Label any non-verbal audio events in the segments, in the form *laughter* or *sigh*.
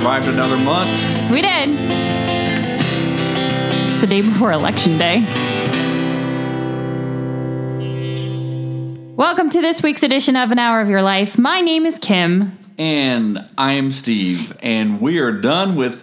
survived another month. We did. It's the day before election day. Welcome to this week's edition of An Hour of Your Life. My name is Kim. And I am Steve, and we are done with.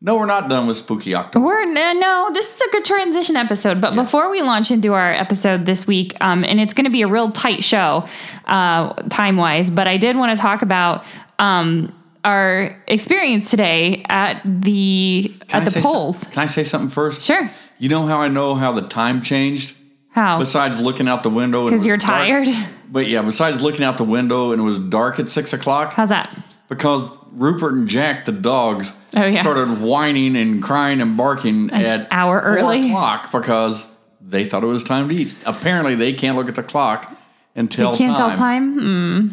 No, we're not done with Spooky October. We're no, no this is a good transition episode. But before we launch into our episode this week, um, and it's going to be a real tight show, uh, time wise. But I did want to talk about um, our experience today at the Can I at the polls. some- can I say something first? Sure. You know how I know how the time changed? How? Besides looking out the window. and it 'Cause was you're dark- tired? But yeah, besides looking out the window and it was dark at six o'clock, How's that? because Rupert and Jack, the dogs, Oh, yeah. started whining and crying and barking at hour four early. o'clock because they thought it was time to eat. Apparently, they can't look at the clock and tell You can't time. tell time. Hmm.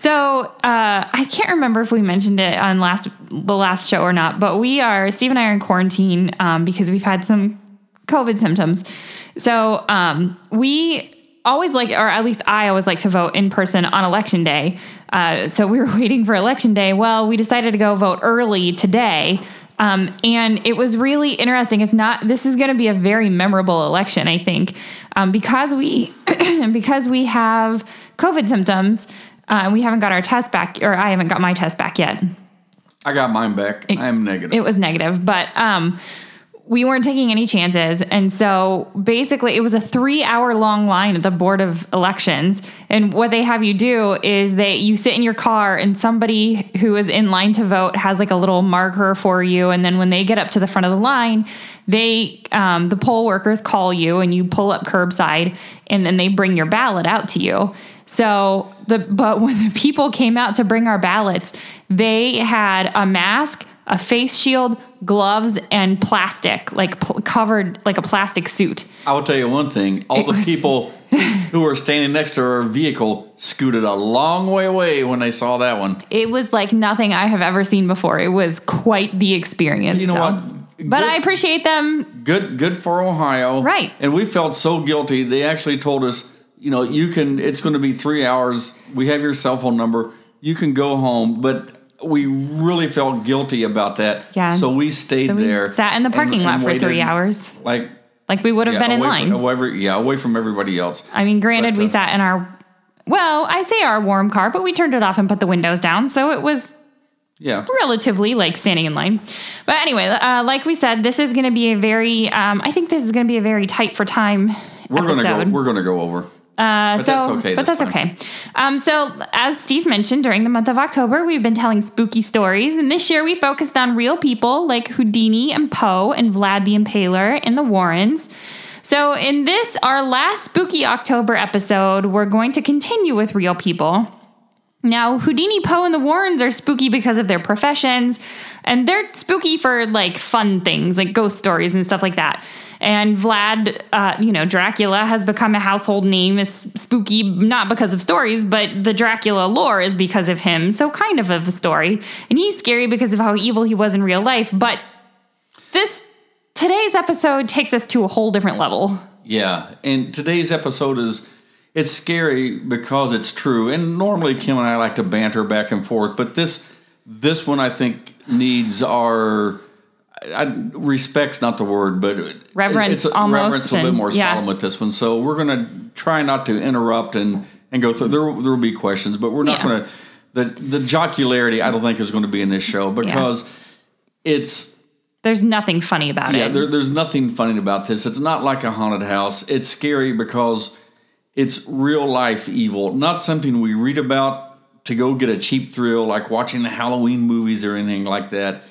So uh, I can't remember if we mentioned it on last the last show or not, but we are Steve and I are in quarantine um, because we've had some COVID symptoms. So um, we always like, or at least I always like to vote in person on election day. Uh, so we were *laughs* waiting for election day. Well, we decided to go vote early today. Um, and it was really interesting. It's not. This is going to be a very memorable election, I think, um, because we *clears throat* because we have COVID symptoms. Uh, we haven't got our test back, or I haven't got my test back yet. I got mine back. I am negative. It was negative, but um, we weren't taking any chances. And so basically, it was a three hour long line at the Board of Elections. And what they have you do is that you sit in your car, and somebody who is in line to vote has like a little marker for you. And then when they get up to the front of the line, they um, the poll workers call you, and you pull up curbside, and then they bring your ballot out to you. So the but when the people came out to bring our ballots, they had a mask, a face shield, gloves, and plastic, like pl- covered like a plastic suit. I will tell you one thing: all It the was- people *laughs* who were standing next to our vehicle scooted a long way away when they saw that one. It was like nothing I have ever seen before. It was quite the experience. You know so. what? But Good- I appreciate them. Good, good for Ohio, Right. And we felt so guilty. They actually told us, you know, you can. It's going to be three hours. We have your cell phone number. You can go home, but. We really felt guilty about that. Yeah. So we stayed So we there. sat in the parking and lot for three hours, Like like we would have yeah, been in line. From, away, yeah, away from everybody else. I mean, granted, But, we uh, sat in our, well, I say our warm car, but we turned it off and put the windows down. So it was Yeah. relatively like standing in line. But anyway, uh, like we said, this is going to be a very, um, I think this is going to be a very tight for time We're gonna go. We're gonna go over. Uh, But so, that's okay But that's time. okay. Um, so, as Steve mentioned, during the month of October, we've been telling spooky stories, and this year we focused on real people like Houdini and Poe and Vlad the Impaler and the Warrens. So, in this, our last spooky October episode, we're going to continue with real people. Now, Houdini, Poe, and the Warrens are spooky because of their professions, and they're spooky for like fun things, like ghost stories and stuff like that. And Vlad, uh, you know, Dracula has become a household name. Is spooky not because of stories, but the Dracula lore is because of him. So kind of of a story. And he's scary because of how evil he was in real life. But this today's episode takes us to a whole different level. Yeah, and today's episode is it's scary because it's true. And normally Kim and I like to banter back and forth, but this this one I think needs our I, respect's not the word, but Reverence, it's a, almost, reverence a little bit more yeah. solemn with this one. So we're gonna try not to interrupt and and go through. There there will be questions, but we're not Yeah. gonna the the jocularity. I don't think is going to be in this show because it's There's nothing funny about yeah, it. there, there's nothing funny about this. It's not like a haunted house. It's scary because it's real life evil, not something we read about to go get a cheap thrill, like watching the Halloween movies or anything like that.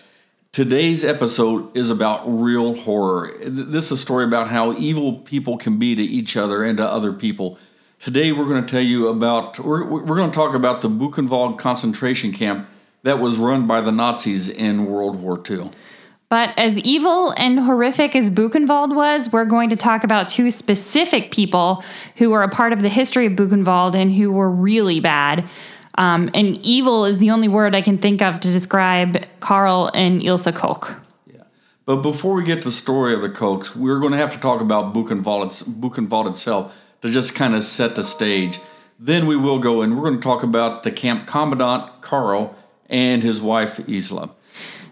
Today's episode is about real horror. This is a story about how evil people can be to each other and to other people. Today, we're going to tell you about, we're, we're going to talk about the Buchenwald concentration camp that was run by the Nazis in World War II. But as evil and horrific as Buchenwald was, we're going to talk about two specific people who were a part of the history of Buchenwald and who were really bad. Um, and evil is the only word I can think of to describe Karl and Ilse Koch. Yeah. But before we get to the story of the Kochs, we're going to have to talk about Buchenwald, Buchenwald itself to just kind of set the stage. Then we will go and we're going to talk about the camp commandant, Karl, and his wife Isla.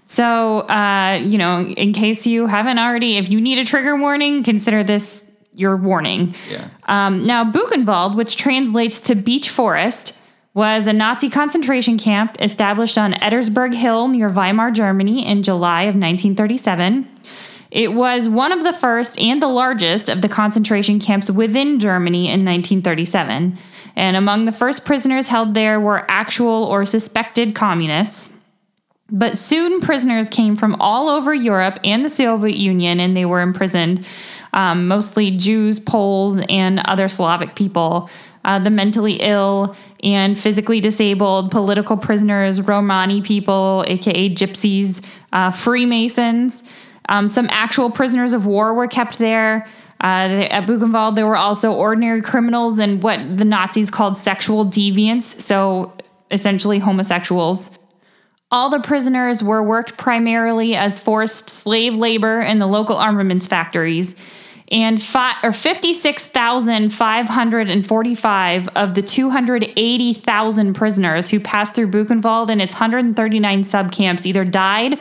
So, uh, you know, in case you haven't already, if you need a trigger warning, consider this your warning. Yeah. Um, now, Buchenwald, which translates to beech forest, was a Nazi concentration camp established on Ettersberg Hill near Weimar, Germany in July of 1937. It was one of the first and the largest of the concentration camps within Germany in 1937. And among the first prisoners held there were actual or suspected communists. But soon prisoners came from all over Europe and the Soviet Union, and they were imprisoned, um, mostly Jews, Poles, and other Slavic people. Uh, the mentally ill and physically disabled, political prisoners, Romani people, aka gypsies, uh, Freemasons. Um, some actual prisoners of war were kept there. Uh, at Buchenwald, there were also ordinary criminals and what the Nazis called sexual deviants, so essentially homosexuals. All the prisoners were worked primarily as forced slave labor in the local armaments factories. And fi- or 56,545 of the 280,000 prisoners who passed through Buchenwald and its 139 subcamps either died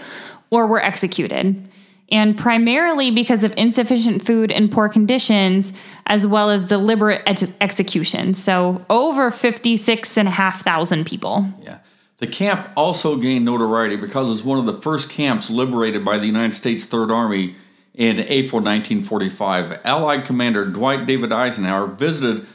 or were executed and primarily because of insufficient food and poor conditions, as well as deliberate ex- execution. So, over 56,500 people. Yeah. The camp also gained notoriety because it's one of the first camps liberated by the United States Third Army in April 1945. Allied Commander Dwight David Eisenhower visited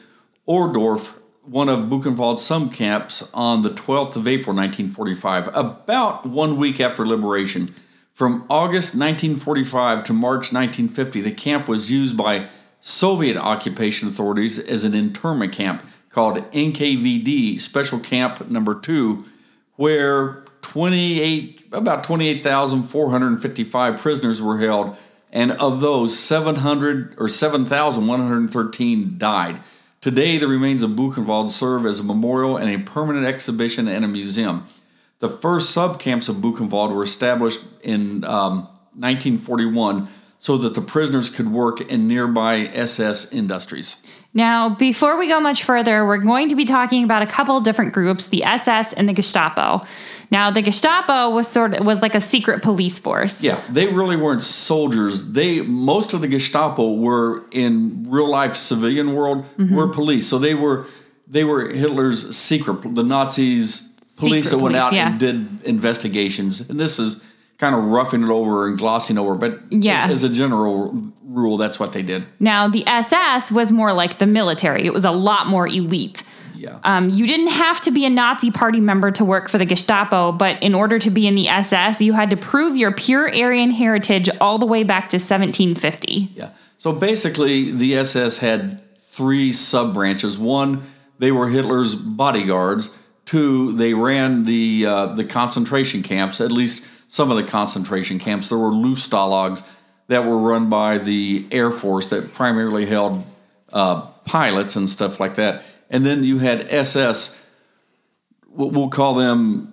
Ohrdruf, one of Buchenwald's sub camps, on the 12th of April 1945, about one week after liberation. From August 1945 to March 1950, the camp was used by Soviet occupation authorities as an internment camp called NKVD Special Camp Number 2, where 28 about 28,455 prisoners were held and of those 700 or 7,113 died. Today the remains of Buchenwald serve as a memorial and a permanent exhibition and a museum. The first subcamps of Buchenwald were established in um, 1941 so that the prisoners could work in nearby SS industries. Now, before we go much further, we're going to be talking about a couple different groups, the SS and the Gestapo. Now, the Gestapo was sort of was like a secret police force. Yeah, they really weren't soldiers. They most of the Gestapo were in real life civilian world mm-hmm. were police. So they were they were Hitler's secret the Nazis police Secret that went police, out yeah. and did investigations. And this is kind of roughing it over and glossing over, but yeah. as, as, a general rule, that's what they did. Now, the SS was more like the military, it was a lot more elite. Yeah. Um, you didn't have to be a Nazi party member to work for the Gestapo, but in order to be in the SS, you had to prove your pure Aryan heritage all the way back to 1750. Yeah. So basically, the SS had three sub branches. One, they were Hitler's bodyguards. Two, they ran the uh, the concentration camps. At least some of the concentration camps. There were Luftstalags that were run by the Air Force that primarily held uh, pilots and stuff like that. And then you had SS. We'll call them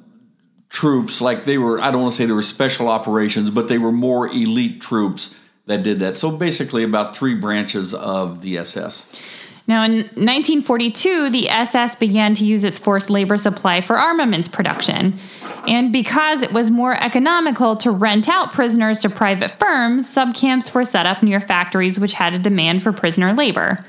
troops. Like they were. I don't want to say they were special operations, but they were more elite troops that did that. So basically, about three branches of the SS. Now, in 1942, the SS began to use its forced labor supply for armaments production. And because it was more economical to rent out prisoners to private firms, subcamps were set up near factories which had a demand for prisoner labor.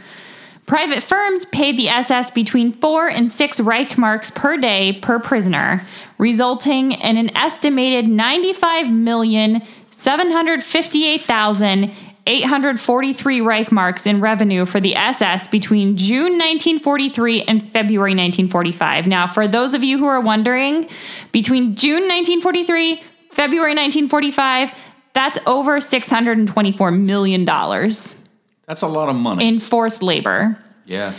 Private firms paid the SS between four and six Reichsmarks per day per prisoner, resulting in an estimated 95 million 758,000 843 Reichsmarks in revenue for the SS between June 1943 and February 1945. Now, for those of you who are wondering, between June 1943, February 1945, that's over $624 million. That's a lot of money. In forced labor. Yeah.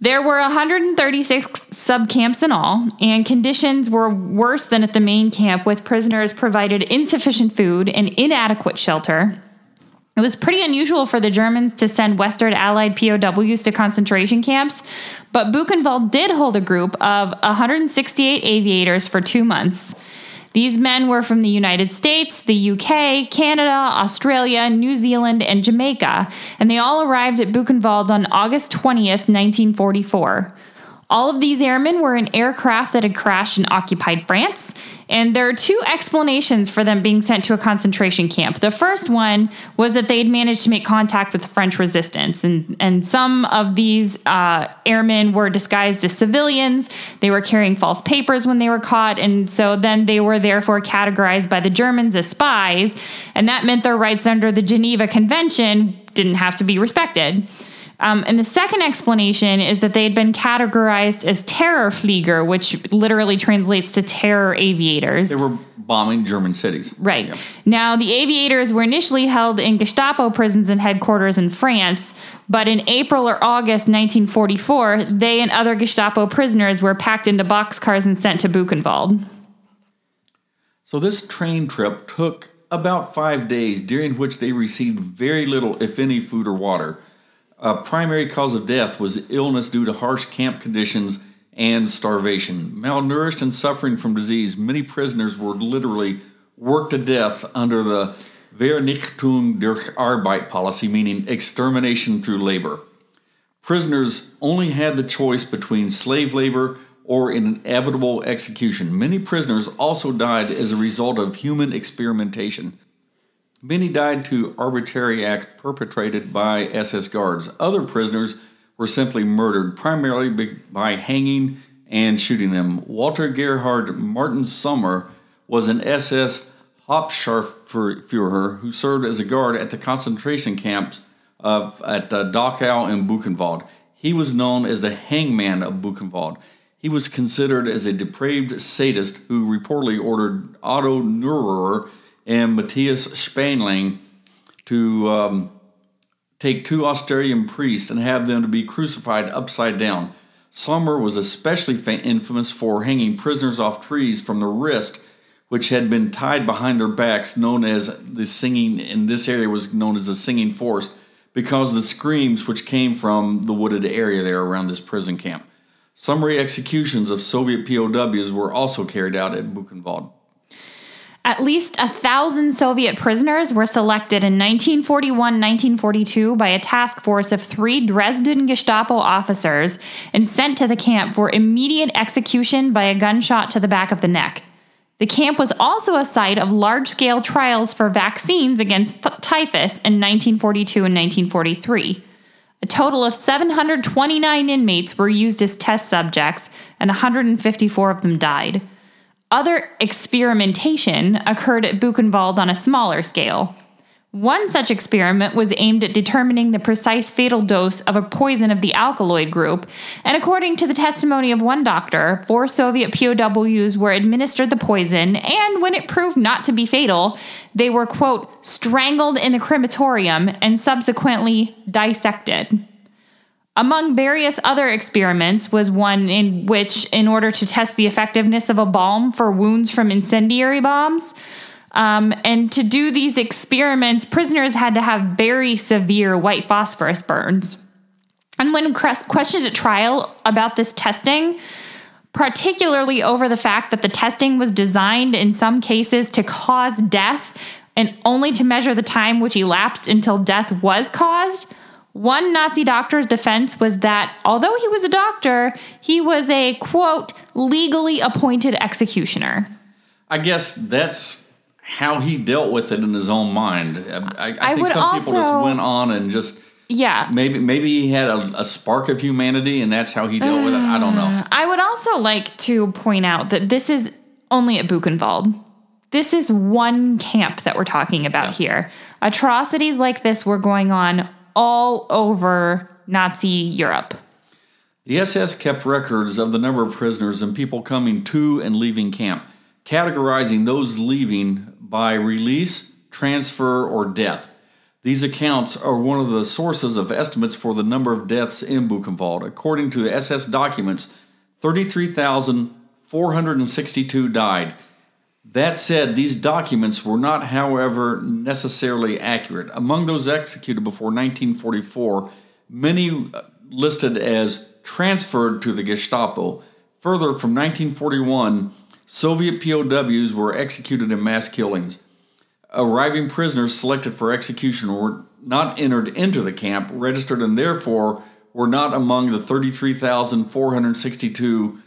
There were 136 sub camps in all, and conditions were worse than at the main camp, with prisoners provided insufficient food and inadequate shelter. It was pretty unusual for the Germans to send Western Allied POWs to concentration camps, but Buchenwald did hold a group of 168 aviators for two months. These men were from the United States, the UK, Canada, Australia, New Zealand, and Jamaica, and they all arrived at Buchenwald on August 20th, 1944. All of these airmen were in aircraft that had crashed in occupied France, And there are two explanations for them being sent to a concentration camp. The first one was that they had managed to make contact with the French resistance, and, and some of these uh, airmen were disguised as civilians. They were carrying false papers when they were caught, and so then they were therefore categorized by the Germans as spies, and that meant their rights under the Geneva Convention didn't have to be respected. Um, and the second explanation is that they had been categorized as Terrorflieger, which literally translates to terror aviators. They were bombing German cities. Right. Yeah. Now, the aviators were initially held in Gestapo prisons and headquarters in France, but in April or August 1944, they and other Gestapo prisoners were packed into boxcars and sent to Buchenwald. So this train trip took about five days, during which they received very little, if any, food or water. A primary cause of death was illness due to harsh camp conditions and starvation. Malnourished and suffering from disease, many prisoners were literally worked to death under the Vernichtung durch Arbeit policy, meaning extermination through labor. Prisoners only had the choice between slave labor or an inevitable execution. Many prisoners also died as a result of human experimentation. Many died to arbitrary acts perpetrated by SS guards. Other prisoners were simply murdered, primarily by hanging and shooting them. Walter Gerhard Martin Sommer was an SS Hauptscharführer who served as a guard at the concentration camps of at uh, Dachau and Buchenwald. He was known as the hangman of Buchenwald. He was considered as a depraved sadist who reportedly ordered Otto Neururer and Matthias Spannlang to um, take two Austrian priests and have them to be crucified upside down. Sommer was especially infamous for hanging prisoners off trees from the wrist, which had been tied behind their backs, known as the singing, in this area was known as the singing forest, because of the screams which came from the wooded area there around this prison camp. Summary executions of Soviet POWs were also carried out at Buchenwald. At least a thousand Soviet prisoners were selected in 1941 1942 by a task force of three Dresden Gestapo officers and sent to the camp for immediate execution by a gunshot to the back of the neck. The camp was also a site of large scale trials for vaccines against th- typhus in 1942 and 1943. A total of 729 inmates were used as test subjects, and 154 of them died. Other experimentation occurred at Buchenwald on a smaller scale. One such experiment was aimed at determining the precise fatal dose of a poison of the alkaloid group, and according to the testimony of one doctor, four Soviet POWs were administered the poison, and when it proved not to be fatal, they were, quote, strangled in the crematorium and subsequently dissected. Among various other experiments was one in which, in order to test the effectiveness of a balm for wounds from incendiary bombs, um, and to do these experiments, prisoners had to have very severe white phosphorus burns. And when questioned at trial about this testing, particularly over the fact that the testing was designed in some cases to cause death and only to measure the time which elapsed until death was caused, one Nazi doctor's defense was that although he was a doctor, he was a quote, legally appointed executioner. I guess that's how he dealt with it in his own mind. I, I, I think some also- people just went on and just Yeah. maybe maybe he had a, a spark of humanity and that's how he dealt with it. I don't know. Uh, I would also like to point out that this is only at Buchenwald. This is one camp that we're talking about here. Atrocities like this were going on all over Nazi Europe. The SS kept records of the number of prisoners and people coming to and leaving camp, categorizing those leaving by release, transfer, or death. These accounts are one of the sources of estimates for the number of deaths in Buchenwald. According to the SS documents, 33,462 died. That said, these documents were not, however, necessarily accurate. Among those executed before 1944, many uh, listed as transferred to the Gestapo. Further, from 1941, Soviet POWs were executed in mass killings. Arriving prisoners selected for execution were not entered into the camp, registered, and therefore were not among the 33,462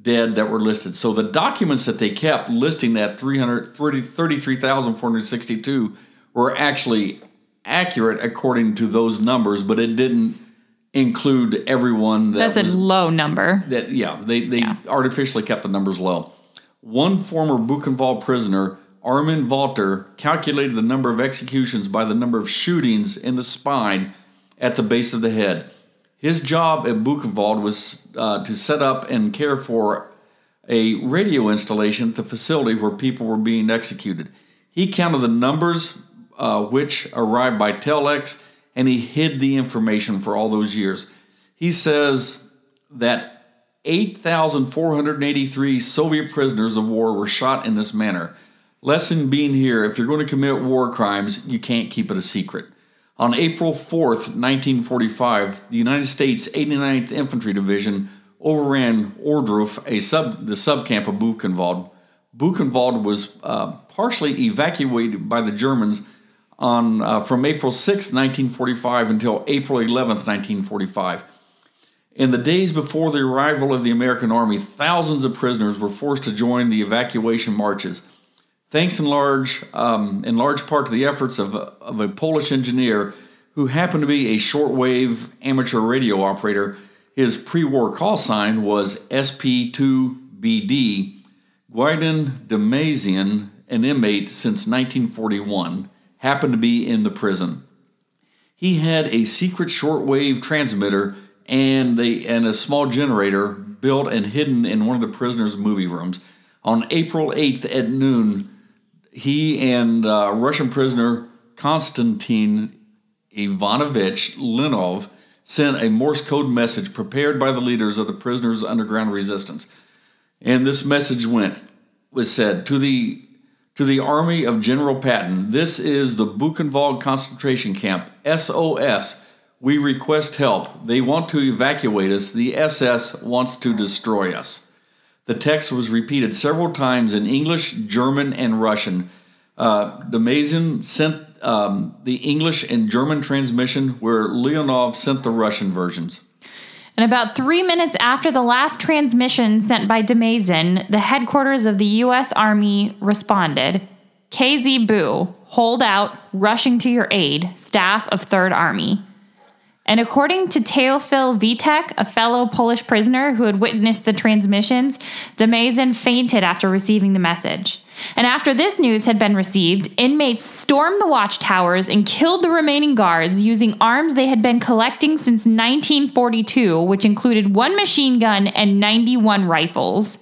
dead that were listed. So the documents that they kept listing that 33,462 were actually accurate according to those numbers, but it didn't include everyone that That's was, a low number. that yeah, they, they Yeah. artificially kept the numbers low. One former Buchenwald prisoner, Armin Walter, calculated the number of executions by the number of shootings in the spine at the base of the head. His job at Buchenwald was uh, to set up and care for a radio installation at the facility where people were being executed. He counted the numbers uh, which arrived by telex and he hid the information for all those years. He says that 8,483 Soviet prisoners of war were shot in this manner. Lesson being here if you're going to commit war crimes, you can't keep it a secret. On April 4th, 1945, the United States 89th Infantry Division overran Ohrdruf, a sub, the subcamp of Buchenwald. Buchenwald was uh, partially evacuated by the Germans on uh, from April 6, 1945 until April 11th, 1945. In the days before the arrival of the American Army, thousands of prisoners were forced to join the evacuation marches. Thanks in large, um, in large part to the efforts of, of a Polish engineer who happened to be a shortwave amateur radio operator, his pre war call sign was SP2BD. Gwidon Damazyn, an inmate since 1941, happened to be in the prison. He had a secret shortwave transmitter and, they, and a small generator built and hidden in one of the prisoners' movie rooms. On April 8th at noon, he and uh, Russian prisoner Konstantin Ivanovich Leonov sent a Morse code message prepared by the leaders of the prisoners' underground resistance. And this message went was said to the to the army of General Patton, this is the Buchenwald concentration camp. SOS. We request help. They want to evacuate us. The SS wants to destroy us. The text was repeated several times in English, German, and Russian. Uh, Damazyn sent um, the English and German transmission, where Leonov sent the Russian versions. And about three minutes after the last transmission sent by Damazyn, the headquarters of the U.S. Army responded KZ Bu, hold out, rushing to your aid, staff of 3rd Army. And according to Teofil Witek, a fellow Polish prisoner who had witnessed the transmissions, Damazyn fainted after receiving the message. And after this news had been received, inmates stormed the watchtowers and killed the remaining guards using arms they had been collecting since 1942, which included one machine gun and 91 rifles.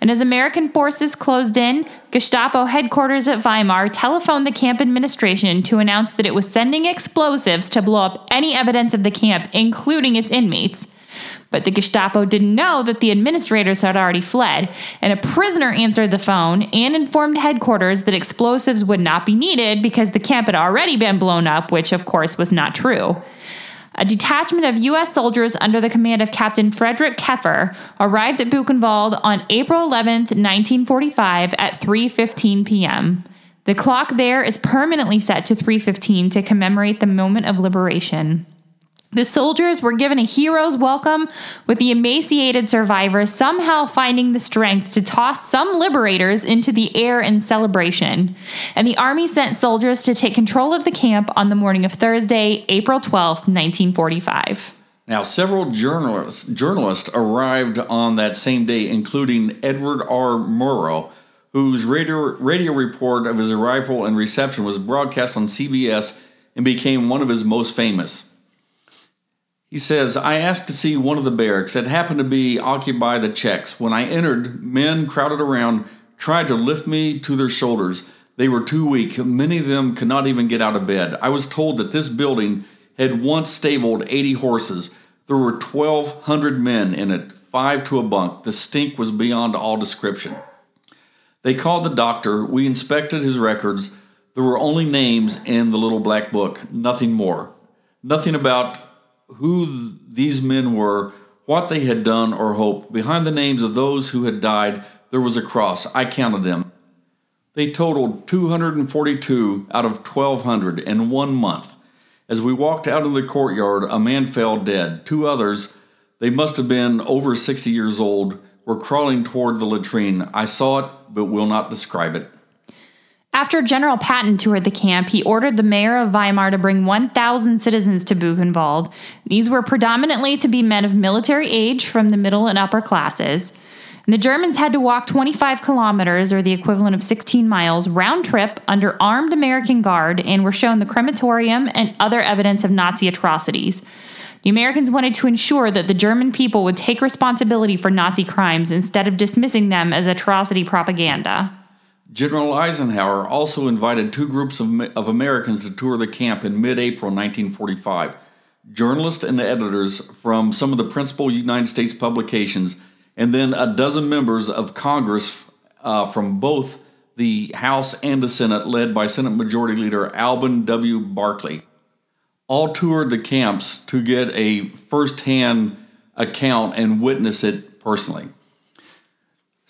And as American forces closed in, Gestapo headquarters at Weimar telephoned the camp administration to announce that it was sending explosives to blow up any evidence of the camp, including its inmates. But the Gestapo didn't know that the administrators had already fled, and a prisoner answered the phone and informed headquarters that explosives would not be needed because the camp had already been blown up, which of course was not true. A detachment of U.S. soldiers under the command of Captain Frederick Keffer arrived at Buchenwald on April 11, 1945 at 3:15 p.m. The clock there is permanently set to 3:15 to commemorate the moment of liberation. The soldiers were given a hero's welcome, with the emaciated survivors somehow finding the strength to toss some liberators into the air in celebration. And the army sent soldiers to take control of the camp on the morning of Thursday, April 12th, 1945. Now, several journalists, journalists arrived on that same day, including Edward R. Murrow, whose radio, radio report of his arrival and reception was broadcast on CBS and became one of his most famous. He says, I asked to see one of the barracks that happened to be occupied by the Czechs. When I entered, men crowded around tried to lift me to their shoulders. They were too weak. Many of them could not even get out of bed. I was told that this building had once stabled 80 horses. There were 1,200 men in it, five to a bunk. The stink was beyond all description. They called the doctor. We inspected his records. There were only names in the little black book, nothing more. Nothing about who these men were, what they had done or hoped. Behind the names of those who had died, there was a cross. I counted them. They totaled 242 out of 1,200 in one month. As we walked out of the courtyard, a man fell dead. Two others, they must have been over 60 years old, were crawling toward the latrine. I saw it, but will not describe it. After General Patton toured the camp, he ordered the mayor of Weimar to bring 1,000 citizens to Buchenwald. These were predominantly to be men of military age from the middle and upper classes. And the Germans had to walk 25 kilometers, or the equivalent of 16 miles, round trip under armed American guard and were shown the crematorium and other evidence of Nazi atrocities. The Americans wanted to ensure that the German people would take responsibility for Nazi crimes instead of dismissing them as atrocity propaganda. General Eisenhower also invited two groups of, of Americans to tour the camp in mid April 1945. Journalists and editors from some of the principal United States publications, and then a dozen members of Congress uh, from both the House and the Senate, led by Senate Majority Leader Alben W. Barkley, all toured the camps to get a firsthand account and witness it personally.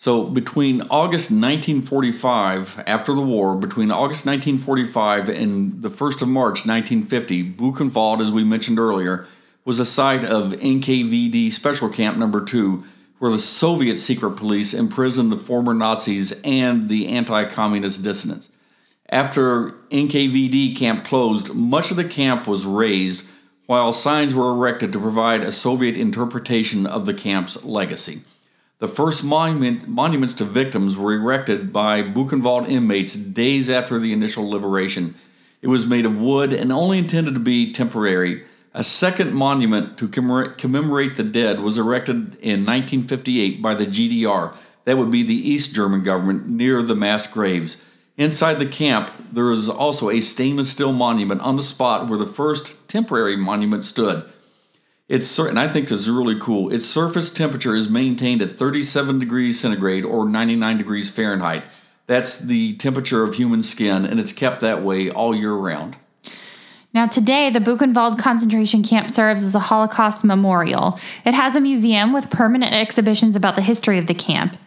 So between August 1945, after the war, between August 1945 and the 1st of March 1950, Buchenwald, as we mentioned earlier, was a site of NKVD Special Camp Number 2, where the Soviet secret police imprisoned the former Nazis and the anti communist dissidents. After NKVD camp closed, much of the camp was razed, while signs were erected to provide a Soviet interpretation of the camp's legacy. The first monument, monuments to victims were erected by Buchenwald inmates days after the initial liberation. It was made of wood and only intended to be temporary. A second monument to commemorate the dead was erected in 1958 by the GDR. That would be the East German government near the mass graves. Inside the camp, there is also a stainless steel monument on the spot where the first temporary monument stood. It's and I think this is really cool. Its surface temperature is maintained at 37 degrees centigrade or 99 degrees Fahrenheit. That's the temperature of human skin, and it's kept that way all year round. Now, today, the Buchenwald concentration camp serves as a Holocaust memorial. It has a museum with permanent exhibitions about the history of the camp.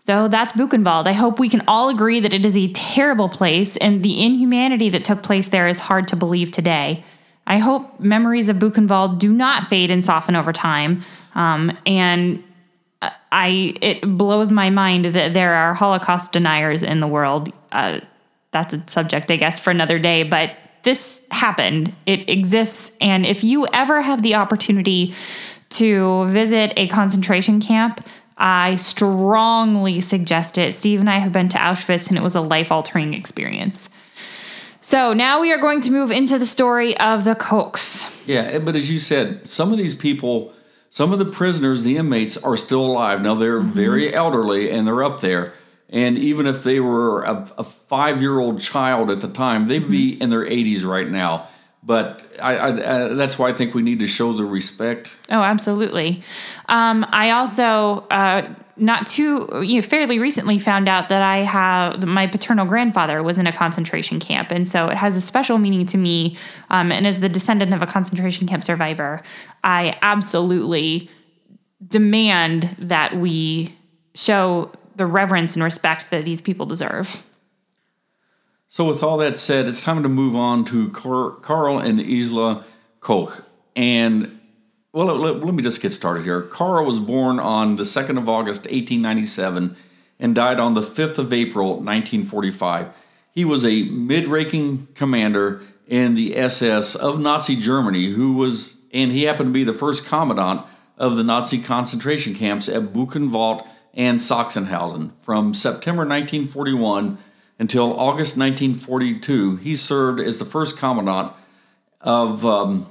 So that's Buchenwald. I hope we can all agree that it is a terrible place, and the inhumanity that took place there is hard to believe today. I hope memories of Buchenwald do not fade and soften over time. Um, and I it blows my mind that there are Holocaust deniers in the world. Uh, that's a subject, I guess, for another day. But this happened. It exists, and if you ever have the opportunity to visit a concentration camp, I strongly suggest it. Steve and I have been to Auschwitz, and it was a life altering experience. So now we are going to move into the story of the Kochs. Yeah, eh, but as you said, some of these people, some of the prisoners, the inmates, are still alive. Now they're mm-hmm. very elderly and they're up there. And even if they were a, a five year old child at the time, they'd mm-hmm. be in their 80s right now. But I, I, I, that's why I think we need to show the respect. Oh, absolutely. Um, I also uh, not too you know, fairly recently found out that I have my paternal grandfather was in a concentration camp, and so it has a special meaning to me. Um, and as the descendant of a concentration camp survivor, I absolutely demand that we show the reverence and respect that these people deserve. So, with all that said, it's time to move on to Karl and Isla Koch. And well, let, let, me just get started here. Karl was born on the 2nd of August, 1897, and died on the 5th of April, 1945. He was a mid ranking commander in the SS of Nazi Germany, who was, and he happened to be the first commandant of the Nazi concentration camps at Buchenwald and Sachsenhausen. From September 1941 until August 1942, he served as the first commandant of um,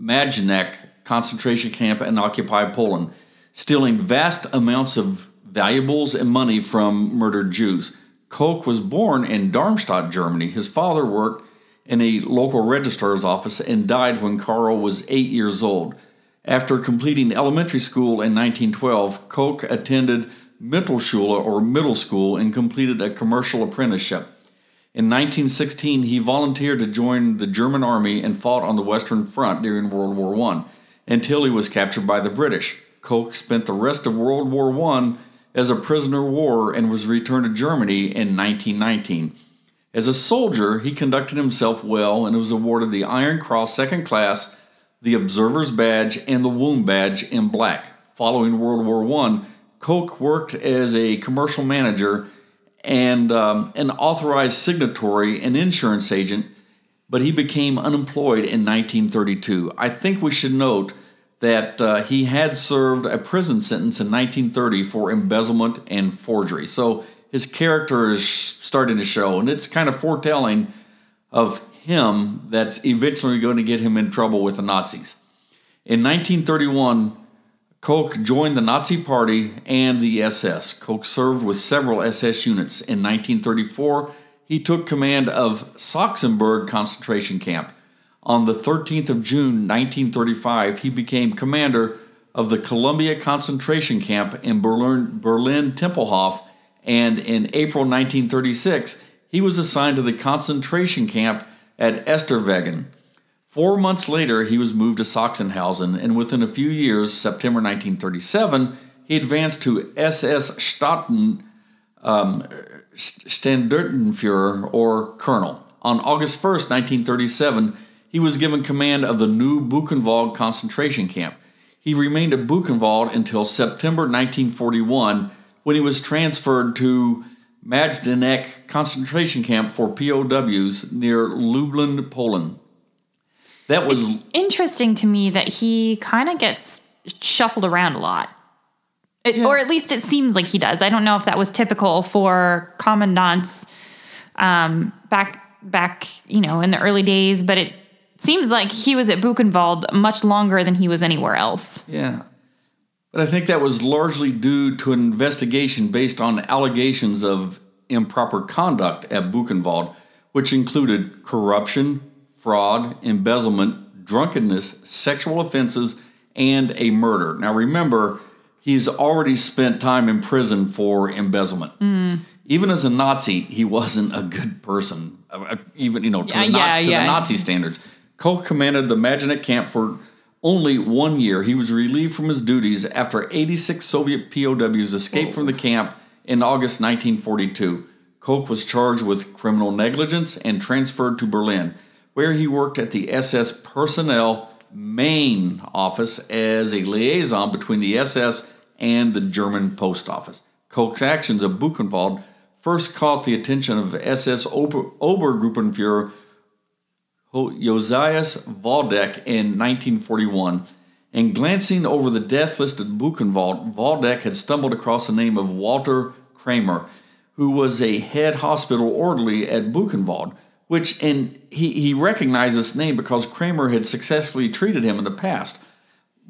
Majdanek concentration camp and occupied Poland, stealing vast amounts of valuables and money from murdered Jews. Koch was born in Darmstadt, Germany. His father worked in a local registrar's office and died when Karl was eight years old. After completing elementary school in 1912, Koch attended Mittelschule or middle school and completed a commercial apprenticeship. In 1916, he volunteered to join the German army and fought on the Western Front during World War I until he was captured by the British. Koch spent the rest of World War I as a prisoner of war and was returned to Germany in 1919. As a soldier, he conducted himself well and was awarded the Iron Cross Second Class, the Observer's Badge, and the Wound Badge in black. Following World War I, Koch worked as a commercial manager and um, an authorized signatory and insurance agent, but he became unemployed in 1932. I think we should note that uh, he had served a prison sentence in 1930 for embezzlement and forgery. So his character is starting to show, and it's kind of foretelling of him that's eventually going to get him in trouble with the Nazis. In 1931, Koch joined the Nazi Party and the SS. Koch served with several SS units. In 1934, he took command of Sachsenburg concentration camp. On the 13th of June 1935, he became commander of the Columbia concentration camp in Berlin, Berlin Tempelhof, and in April 1936, he was assigned to the concentration camp at Esterwegen. Four months later, he was moved to Sachsenhausen, and within a few years, September 1937, he advanced to SS Staaten um, Standartenführer, or Colonel. On August 1st, 1937, he was given command of the new Buchenwald concentration camp. He remained at Buchenwald until September 1941, when he was transferred to Majdanek concentration camp for POWs near Lublin, Poland. That was It's interesting to me that he kind of gets shuffled around a lot. It, Yeah. Or at least it seems like he does. I don't know if that was typical for commandants um, back back you know in the early days, but it seems like he was at Buchenwald much longer than he was anywhere else. Yeah. But I think that was largely due to an investigation based on allegations of improper conduct at Buchenwald, which included corruption, fraud, embezzlement, drunkenness, sexual offenses, and a murder. Now remember, he's already spent time in prison for embezzlement. Even as a Nazi, he wasn't a good person, uh, uh, even you know to, Yeah, the, yeah, to yeah. the Nazi standards. Koch commanded the Maginot camp for only one year. He was relieved from his duties after 86 Soviet POWs escaped from the camp in August 1942. Koch was charged with criminal negligence and transferred to Berlin, where he worked at the SS personnel main office as a liaison between the SS and the German post office. Koch's actions at Buchenwald first caught the attention of SS Ober- Obergruppenführer Josias Waldeck in 1941. And glancing over the death list at Buchenwald, Waldeck had stumbled across the name of Walter Kramer, who was a head hospital orderly at Buchenwald, which and he, he recognized this name because Kramer had successfully treated him in the past.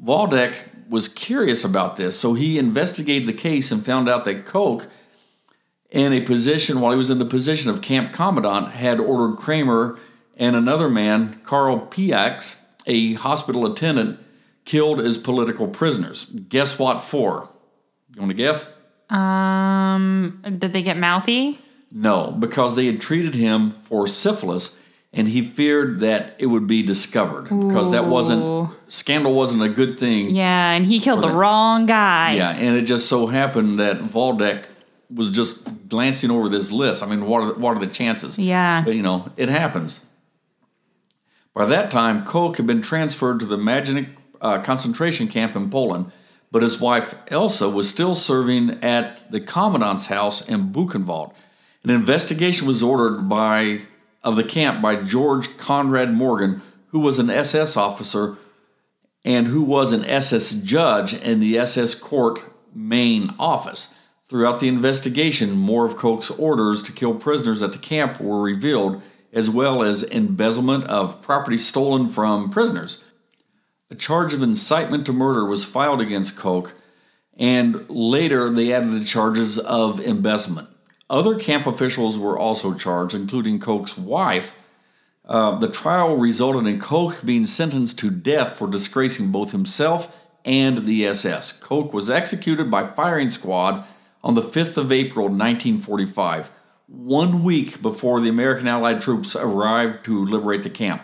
Waldeck was curious about this, so he investigated the case and found out that Koch, in a position while he was in the position of camp commandant, had ordered Kramer and another man, Karl Peix, a hospital attendant, killed as political prisoners. Guess what for? You want to guess? Um, did they get mouthy? No, because they had treated him for syphilis and he feared that it would be discovered because that wasn't scandal wasn't a good thing. Yeah, and he killed the the- wrong guy. Yeah, and it just so happened that Waldeck was just glancing over this list. I mean, what are the, what are the chances? Yeah. But you know, it happens. By that time, Koch had been transferred to the Maginot uh, concentration camp in Poland, but his wife Elsa was still serving at the commandant's house in Buchenwald. An investigation was ordered by of the camp by George Conrad Morgan, who was an SS officer and who was an SS judge in the SS court main office. Throughout the investigation, more of Koch's orders to kill prisoners at the camp were revealed, as well as embezzlement of property stolen from prisoners. A charge of incitement to murder was filed against Koch, and later they added the charges of embezzlement. Other camp officials were also charged, including Koch's wife. Uh, the trial resulted in Koch being sentenced to death for disgracing both himself and the SS. Koch was executed by firing squad on the 5th of April 1945, one week before the American Allied troops arrived to liberate the camp.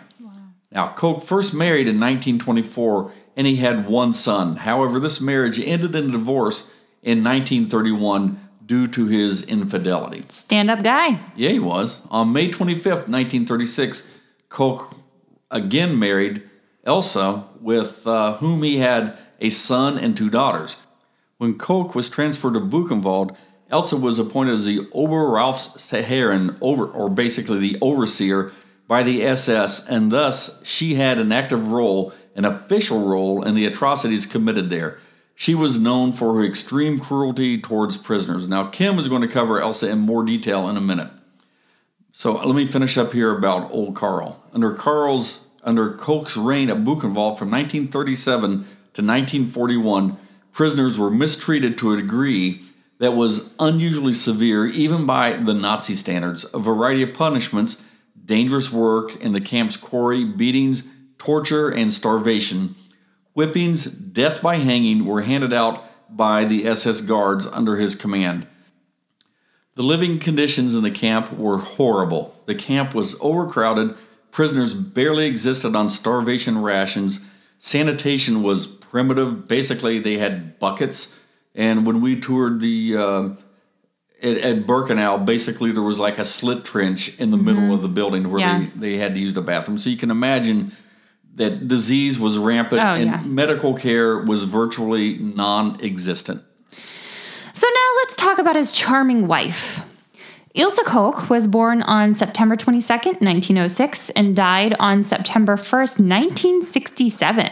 Now, Koch first married in 1924 and he had one son. However, this marriage ended in a divorce in 1931 due to his infidelity. Stand up guy. Yeah, he was. On May 25th, 1936, Koch again married Elsa, with uh, whom he had a son and two daughters. When Koch was transferred to Buchenwald, Elsa was appointed as the Oberaufseherin, over, or basically the overseer, by the SS, and thus she had an active role, an official role, in the atrocities committed there. She was known for her extreme cruelty towards prisoners. Now, Kim is going to cover Elsa in more detail in a minute. So let me finish up here about old Karl. Under Karl's under Koch's reign at Buchenwald from 1937 to 1941, prisoners were mistreated to a degree that was unusually severe, even by the Nazi standards. A variety of punishments, dangerous work in the camp's quarry, beatings, torture, and starvation, whippings, death by hanging were handed out by the SS guards under his command. The living conditions in the camp were horrible. The camp was overcrowded, prisoners barely existed on starvation rations, sanitation was primitive. Basically, they had buckets. And when we toured the uh, at, at Birkenau, basically there was like a slit trench in the middle of the building where Yeah. they, they had to use the bathroom. So you can imagine that disease was rampant Oh, and yeah. medical care was virtually non-existent. So now let's talk about his charming wife. Ilse Koch was born on September 22nd, 1906, and died on September 1st, 1967.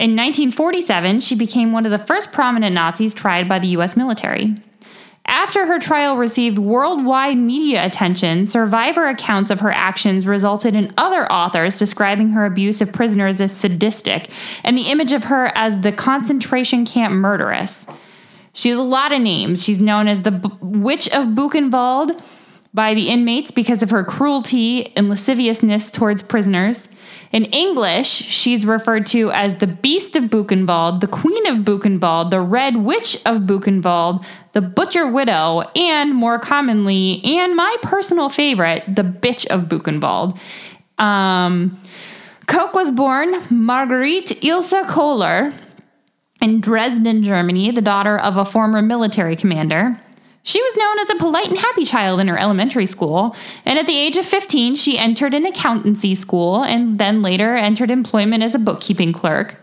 In 1947, she became one of the first prominent Nazis tried by the US military. After her trial received worldwide media attention, survivor accounts of her actions resulted in other authors describing her abuse of prisoners as sadistic and the image of her as the concentration camp murderess. She has a lot of names. She's known as the B- Witch of Buchenwald by the inmates because of her cruelty and lasciviousness towards prisoners. In English, she's referred to as the Beast of Buchenwald, the Queen of Buchenwald, the Red Witch of Buchenwald, the Butcher Widow, and more commonly, and my personal favorite, the Bitch of Buchenwald. Um, Koch was born Marguerite Ilse Kohler in Dresden, Germany, the daughter of a former military commander. She was known as a polite and happy child in her elementary school, and at the age of 15, she entered an accountancy school and then later entered employment as a bookkeeping clerk.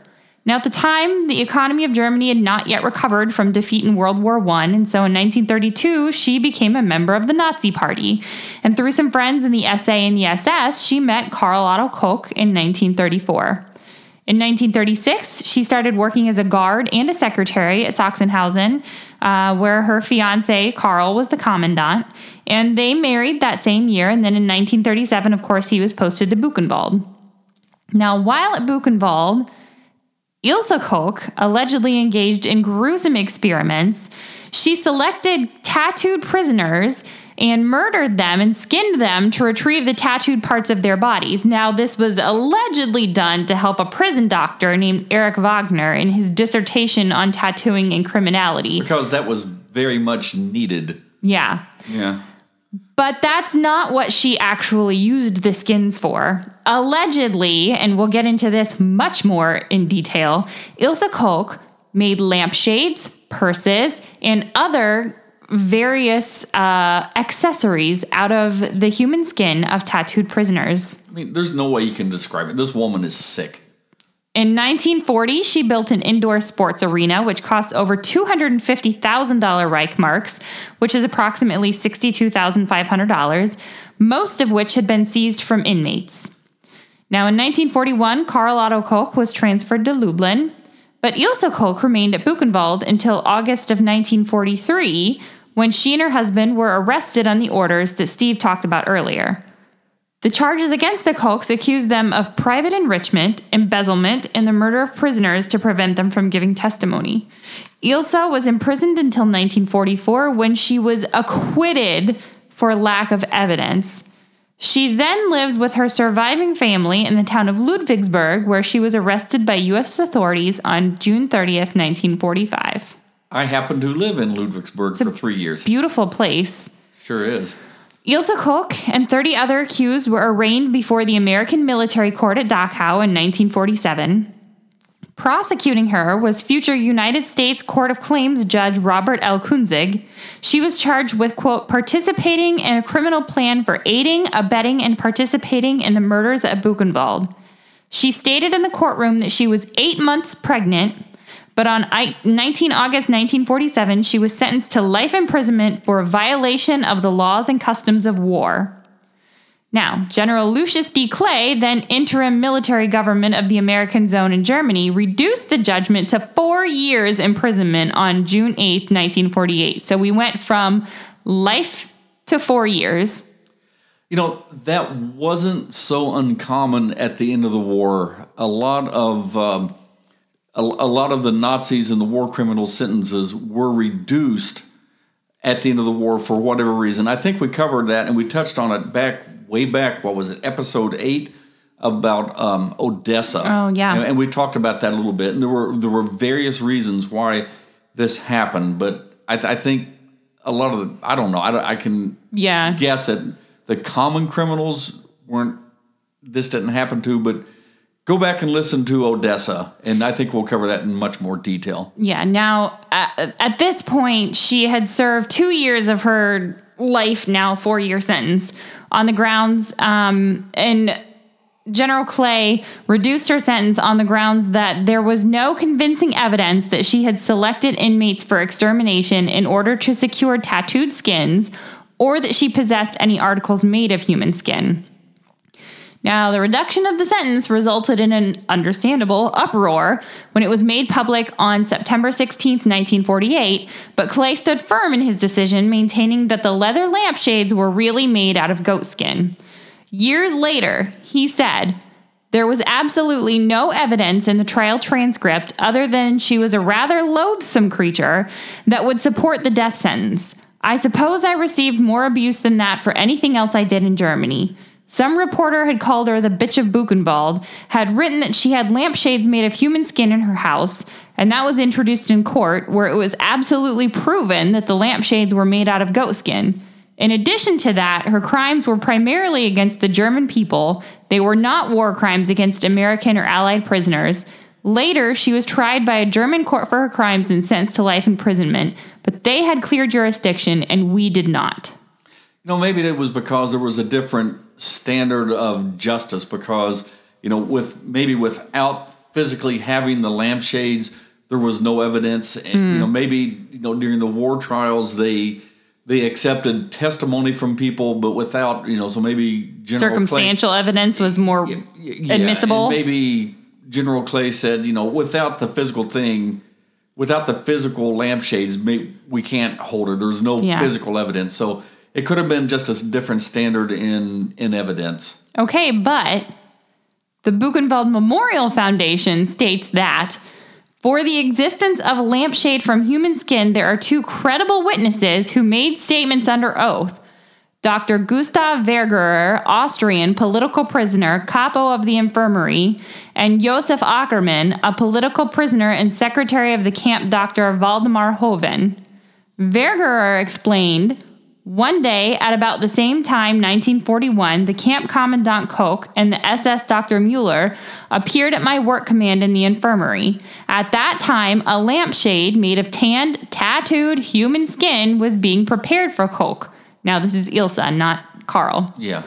Now, at the time, the economy of Germany had not yet recovered from defeat in World War I, and so in 1932, she became a member of the Nazi Party. And through some friends in the SA and the SS, she met Karl Otto Koch in 1934. In 1936, she started working as a guard and a secretary at Sachsenhausen, uh, where her fiance, Karl, was the commandant. And they married that same year. And then in 1937, of course, he was posted to Buchenwald. Now, while at Buchenwald, Ilse Koch allegedly engaged in gruesome experiments. She selected tattooed prisoners and murdered them and skinned them to retrieve the tattooed parts of their bodies. Now, this was allegedly done to help a prison doctor named Erich Wagner in his dissertation on tattooing and criminality. Because that was very much needed. Yeah. Yeah. But that's not what she actually used the skins for. Allegedly, and we'll get into this much more in detail, Ilse Koch made lampshades, purses, and other various uh, accessories out of the human skin of tattooed prisoners. I mean, there's no way you can describe it. This woman is sick. In 1940, she built an indoor sports arena, which cost over $250,000 Reichsmarks, which is approximately $62,500, most of which had been seized from inmates. Now, in 1941, Karl Otto Koch was transferred to Lublin, but Ilse Koch remained at Buchenwald until August of 1943, when she and her husband were arrested on the orders that Steve talked about earlier. The charges against the Kochs accused them of private enrichment, embezzlement, and the murder of prisoners to prevent them from giving testimony. Ilse was imprisoned until 1944 when she was acquitted for lack of evidence. She then lived with her surviving family in the town of Ludwigsburg, where she was arrested by U.S. authorities on June 30th, 1945. I happened to live in Ludwigsburg for three years. Beautiful place. Sure is. Ilse Koch and 30 other accused were arraigned before the American military court at Dachau in 1947. Prosecuting her was future United States Court of Claims Judge Robert L. Kunzig. She was charged with, quote, participating in a criminal plan for aiding, abetting, and participating in the murders at Buchenwald. She stated in the courtroom that she was eight months pregnant, But on 19 August 1947, she was sentenced to life imprisonment for a violation of the laws and customs of war. Now, General Lucius D. Clay, then interim military government of the American zone in Germany, reduced the judgment to four years imprisonment on June 8, 1948. So we went from life to four years. You know, that wasn't so uncommon at the end of the war. A lot of um, a, a lot of the Nazis and the war criminal sentences were reduced at the end of the war for whatever reason. I think we covered that and we touched on it back way back. What was it, episode eight about um, Odessa? Oh, yeah. and, and we talked about that a little bit. And there were there were various reasons why this happened, but I, I think a lot of the I don't know. I, I can Yeah. guess that the common criminals weren't this didn't happen to, but go back and listen to Odessa, and I think we'll cover that in much more detail. Yeah. Now, at, this point, she had served two years of her life, now four year sentence, on the grounds, um, and General Clay reduced her sentence on the grounds that there was no convincing evidence that she had selected inmates for extermination in order to secure tattooed skins or that she possessed any articles made of human skin. Now, the reduction of the sentence resulted in an understandable uproar when it was made public on September 16, 1948, but Clay stood firm in his decision, maintaining that the leather lampshades were really made out of goat skin. Years later, he said, there was absolutely no evidence in the trial transcript other than she was a rather loathsome creature that would support the death sentence. I suppose I received more abuse than that for anything else I did in Germany. Some reporter had called her the bitch of Buchenwald, had written that she had lampshades made of human skin in her house, and that was introduced in court, where it was absolutely proven that the lampshades were made out of goat skin. In addition to that, her crimes were primarily against the German people. They were not war crimes against American or Allied prisoners. Later, she was tried by a German court for her crimes and sentenced to life imprisonment, but they had clear jurisdiction and we did not. You know, maybe it was because there was a different standard of justice because, you know, with maybe without physically having the lampshades, there was no evidence. And, you hmm. know, maybe, you know, during the war trials, they they accepted testimony from people, but without, you know, so maybe General Clay- Circumstantial evidence was more Yeah, admissible. maybe General Clay said, you know, without the physical thing, without the physical lampshades, we can't hold her. There's no Yeah. physical evidence. So it could have been just a different standard in in evidence. Okay, but the Buchenwald Memorial Foundation states that for the existence of lampshade from human skin, there are two credible witnesses who made statements under oath. Dr. Gustav Wegerer, Austrian political prisoner, capo of the infirmary, and Josef Ackermann, a political prisoner and secretary of the camp Dr. Waldemar Hoven. Wegerer explained, one day, at about the same time, 1941, the camp commandant Koch and the SS Dr. Mueller appeared at my work command in the infirmary. At that time, a lampshade made of tanned, tattooed human skin was being prepared for Koch. Now, this is Ilsa, not Karl. Yeah.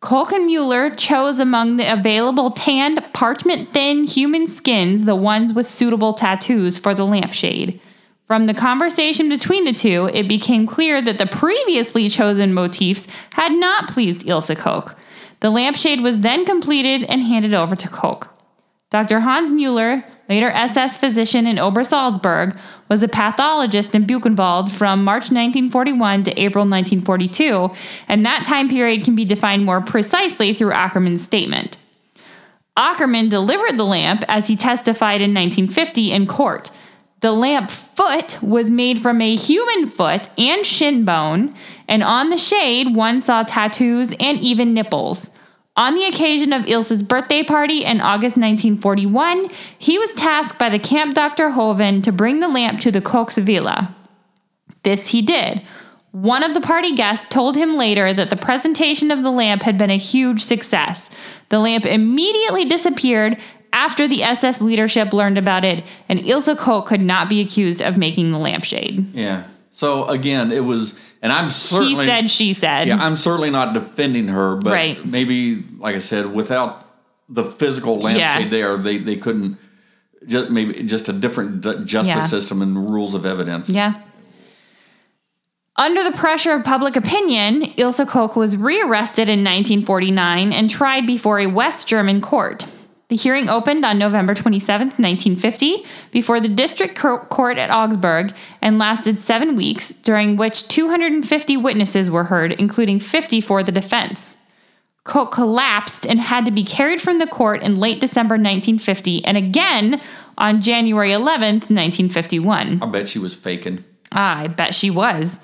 Koch and Mueller chose among the available tanned, parchment thin human skins the ones with suitable tattoos for the lampshade. From the conversation between the two, it became clear that the previously chosen motifs had not pleased Ilse Koch. The lampshade was then completed and handed over to Koch. Dr. Hans Mueller, later SS physician in Obersalzberg, was a pathologist in Buchenwald from March 1941 to April 1942, and that time period can be defined more precisely through Ackermann's statement. Ackermann delivered the lamp as he testified in 1950 in court. The lamp foot was made from a human foot and shin bone, and on the shade, one saw tattoos and even nipples. On the occasion of Ilse's birthday party in August 1941, he was tasked by the camp doctor Hoven to bring the lamp to the Koch's villa. This he did. One of the party guests told him later that the presentation of the lamp had been a huge success. The lamp immediately disappeared after the SS leadership learned about it, and Ilse Koch could not be accused of making the lampshade. Yeah. So again, it was, and I'm certainly. He said, she said. Yeah, I'm certainly not defending her, but Right. maybe, like I said, without the physical lampshade Yeah. there, they, they couldn't just maybe just a different justice Yeah. system and rules of evidence. Yeah. Under the pressure of public opinion, Ilse Koch was rearrested in 1949 and tried before a West German court. The hearing opened on November 27, 1950, before the district court at Augsburg and lasted seven weeks, during which 250 witnesses were heard, including 50 for the defense. Koch collapsed and had to be carried from the court in late December 1950 and again on January 11th, 1951. I bet she was faking. Ah, I bet she was.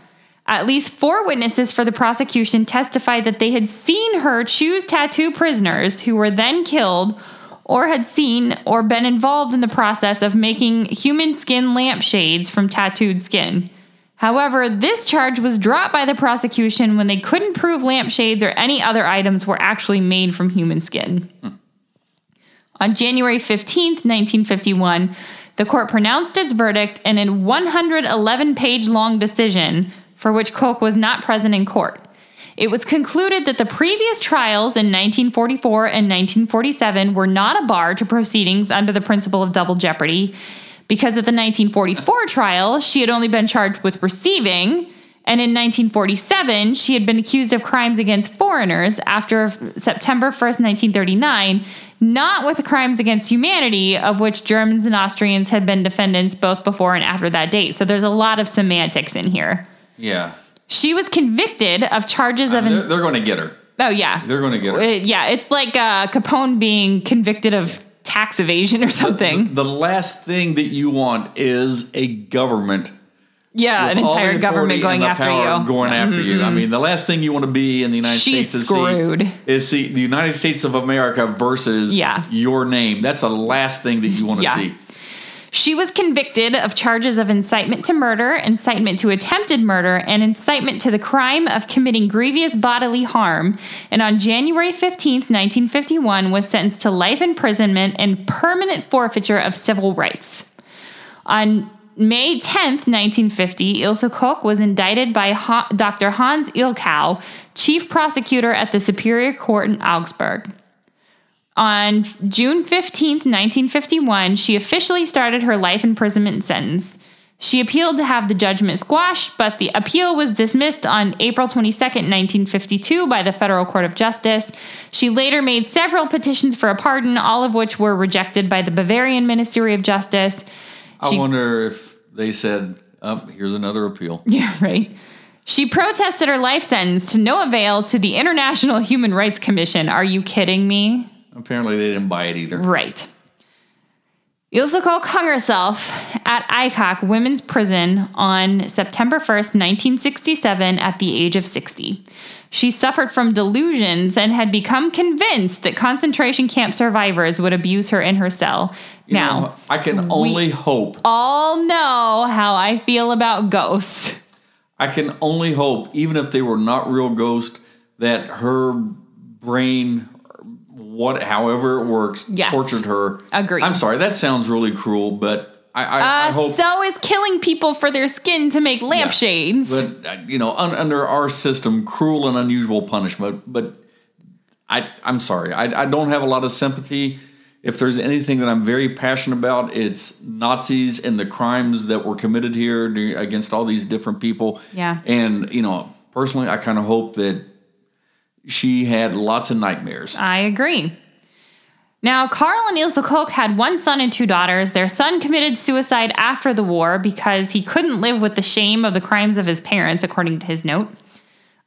At least four witnesses for the prosecution testified that they had seen her choose tattoo prisoners who were then killed or had seen or been involved in the process of making human skin lampshades from tattooed skin. However, this charge was dropped by the prosecution when they couldn't prove lampshades or any other items were actually made from human skin. On January 15th, 1951, the court pronounced its verdict in a 111 page long decision for which Koch was not present in court. It was concluded that the previous trials in 1944 and 1947 were not a bar to proceedings under the principle of double jeopardy, because at the 1944 trial, she had only been charged with receiving, and in 1947, she had been accused of crimes against foreigners after September 1st, 1939, not with crimes against humanity, of which Germans and Austrians had been defendants both before and after that date. So there's a lot of semantics in here. Yeah. She was convicted of charges of. They're, they're going to get her. oh, yeah. They're going to get her. Uh, yeah, it's like uh, Capone being convicted of tax evasion or something. The last thing that you want is a government yeah, an the entire government going the after you. Going after you. I mean, the last thing you want to be in the United She's States is screwed. see is see the United States of America versus Yeah. your name. That's the last thing that you want to Yeah. see. She was convicted of charges of incitement to murder, incitement to attempted murder, and incitement to the crime of committing grievous bodily harm, and on January 15, 1951, was sentenced to life imprisonment and permanent forfeiture of civil rights. On May 10, 1950, Ilse Koch was indicted by Dr. Hans Ilkau, chief prosecutor at the Superior Court in Augsburg. On June 15th, 1951, she officially started her life imprisonment sentence. She appealed to have the judgment squashed, but the appeal was dismissed on April 22nd, 1952, by the Federal Court of Justice. She later made several petitions for a pardon, all of which were rejected by the Bavarian Ministry of Justice. I wonder if they said, oh, here's another appeal. *laughs* Yeah, right. She protested her life sentence to no avail to the International Human Rights Commission. Are you kidding me? Apparently, they didn't buy it either. Right. Koch hung herself at Aichach Women's Prison on September 1st, 1967, at the age of 60. She suffered from delusions and had become convinced that concentration camp survivors would abuse her in her cell. You now, know, I can only hope. all know how I feel about ghosts. I can only hope, even if they were not real ghosts, that her brain, what, however it works, Yes. tortured her. Agreed. I'm sorry, that sounds really cruel, but I, I, I Uh, hope. so is killing people for their skin to make lampshades. But uh, you know, un, under our system, cruel and unusual punishment. But I, I'm sorry, I, I don't have a lot of sympathy. If there's anything that I'm very passionate about, it's Nazis and the crimes that were committed here against all these different people. Yeah. And you know, personally, I kind of hope that she had lots of nightmares. I agree. Now, Karl and Ilse Koch had one son and two daughters. Their son committed suicide after the war because he couldn't live with the shame of the crimes of his parents, according to his note.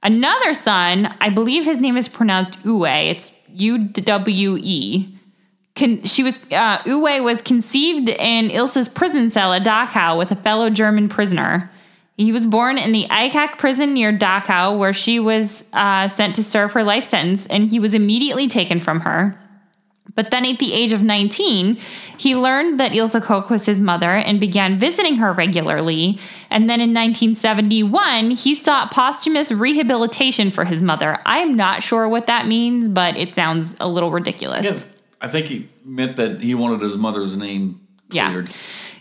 Another son, I believe his name is pronounced Uwe. It's U W E. Con- she was uh, Uwe was conceived in Ilse's prison cell at Dachau with a fellow German prisoner. He was born in the Aichach prison near Dachau, where she was uh, sent to serve her life sentence, and he was immediately taken from her. But then at the age of 19, he learned that Ilse Koch was his mother and began visiting her regularly. And then in 1971, he sought posthumous rehabilitation for his mother. I am not sure what that means, but it sounds a little ridiculous. Yeah, I think he meant that he wanted his mother's name Yeah.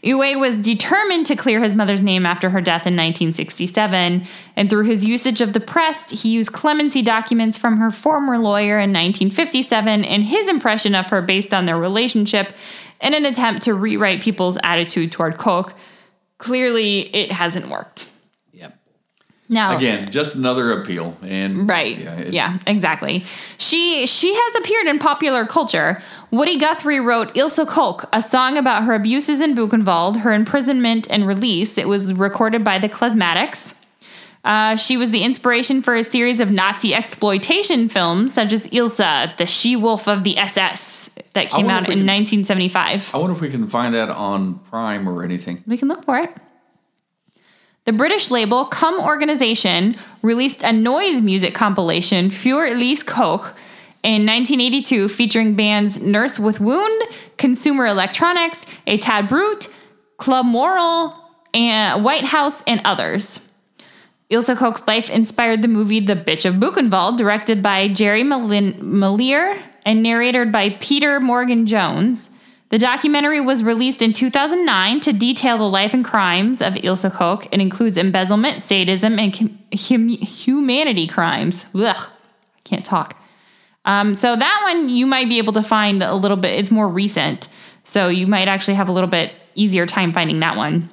Uwe was determined to clear his mother's name after her death in 1967, and through his usage of the press, he used clemency documents from her former lawyer in 1957 and his impression of her based on their relationship in an attempt to rewrite people's attitude toward Koch. Clearly, it hasn't worked. Now, Again, just another appeal, and Right. Yeah, Yeah, exactly. She she has appeared in popular culture. Woody Guthrie wrote Ilse Koch, a song about her abuses in Buchenwald, her imprisonment and release. It was recorded by the Klezmatics. Uh, she was the inspiration for a series of Nazi exploitation films, such as Ilse, the She Wolf of the SS, that came out in can- 1975. I wonder if we can find that on Prime or anything. We can look for it. The British label Come Organization released a noise music compilation, Für Ilse Koch, in 1982, featuring bands Nurse with Wound, Consumer Electronics, A Tad Brute, Club Moral, and Whitehouse, and others. Ilse Koch's life inspired the movie The Bitch of Buchenwald, directed by Jerry Malin- Malier and narrated by Peter Morgan Jones. The documentary was released in 2009 to detail the life and crimes of Ilse Koch. It includes embezzlement, sadism, and hum- hum- humanity crimes. Ugh, I can't talk. Um, so that one you might be able to find a little bit. It's more recent, so you might actually have a little bit easier time finding that one.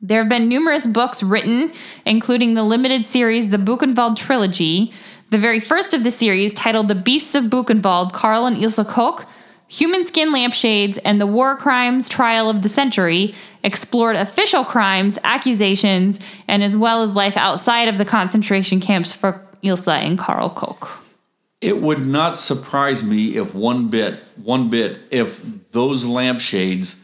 There have been numerous books written, including the limited series The Buchenwald Trilogy. The very first of the series, titled The Beasts of Buchenwald, Karl and Ilse Koch, Human Skin Lampshades, and the War Crimes Trial of the Century, explored official crimes, accusations, and as well as life outside of the concentration camps for Ilse and Karl Koch. It would not surprise me if one bit, one bit, if those lampshades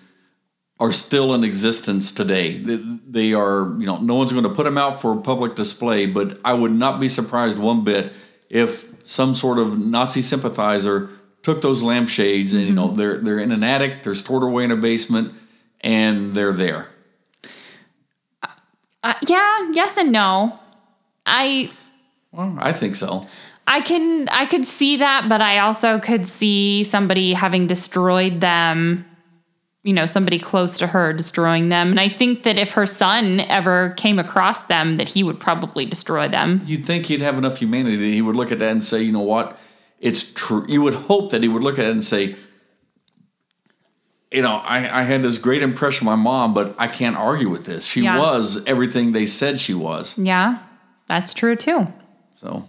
are still in existence today. They are, you know, no one's going to put them out for public display, but I would not be surprised one bit if some sort of Nazi sympathizer took those lampshades and you know they're they're in an attic, they're stored away in a basement, and they're there. Uh, yeah, yes and no. I Well, I think so. I can I could see that, but I also could see somebody having destroyed them, you know, somebody close to her destroying them. And I think that if her son ever came across them, that he would probably destroy them. You'd think he'd have enough humanity that he would look at that and say, you know what, it's true. You would hope that he would look at it and say, you know, I, I had this great impression of my mom, but I can't argue with this. She Yeah. was everything they said she was. Yeah, that's true too. So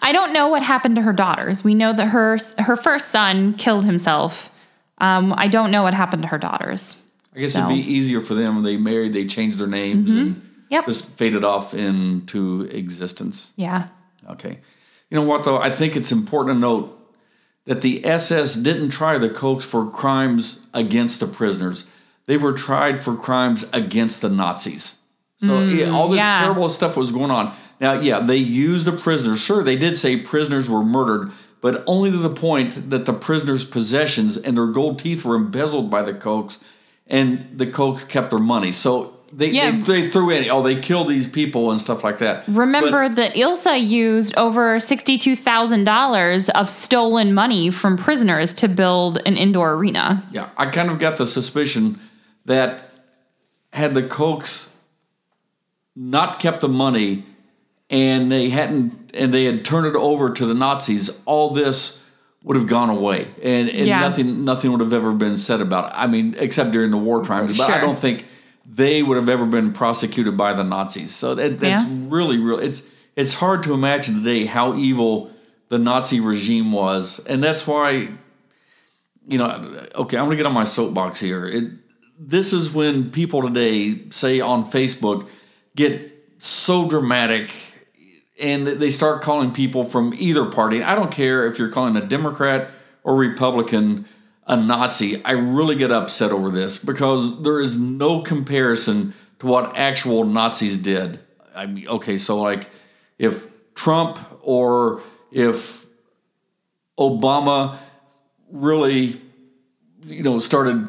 I don't know what happened to her daughters. We know that her her first son killed himself. Um, I don't know what happened to her daughters. I guess So- it'd be easier for them when they married, they changed their names and Yep. just faded off into existence. Yeah. Okay. You know what, though? I think it's important to note that the SS didn't try the Kochs for crimes against the prisoners. They were tried for crimes against the Nazis. So hmm, yeah, all this yeah. terrible stuff was going on. Now, yeah, they used the prisoners. Sure, they did say prisoners were murdered, but only to the point that the prisoners' possessions and their gold teeth were embezzled by the Kochs, and the Kochs kept their money. So they, Yeah. they, they threw in, oh, they killed these people and stuff like that. Remember that Ilse used over $62,000 of stolen money from prisoners to build an indoor arena. Yeah, I kind of got the suspicion that had the Kochs not kept the money and they hadn't and they had turned it over to the Nazis, all this would have gone away and, and Yeah. nothing nothing would have ever been said about it. I mean, except during the war times, but I don't think they would have ever been prosecuted by the Nazis. So that, that's Yeah. really real. It's it's hard to imagine today how evil the Nazi regime was, and that's why you know, okay, I'm going to get on my soapbox here. It, this is when people today, say on Facebook, get so dramatic and they start calling people from either party. I don't care if you're calling a Democrat or Republican a Nazi. I really get upset over this because there is no comparison to what actual Nazis did. I mean, okay, so like if Trump or if Obama really, you know, started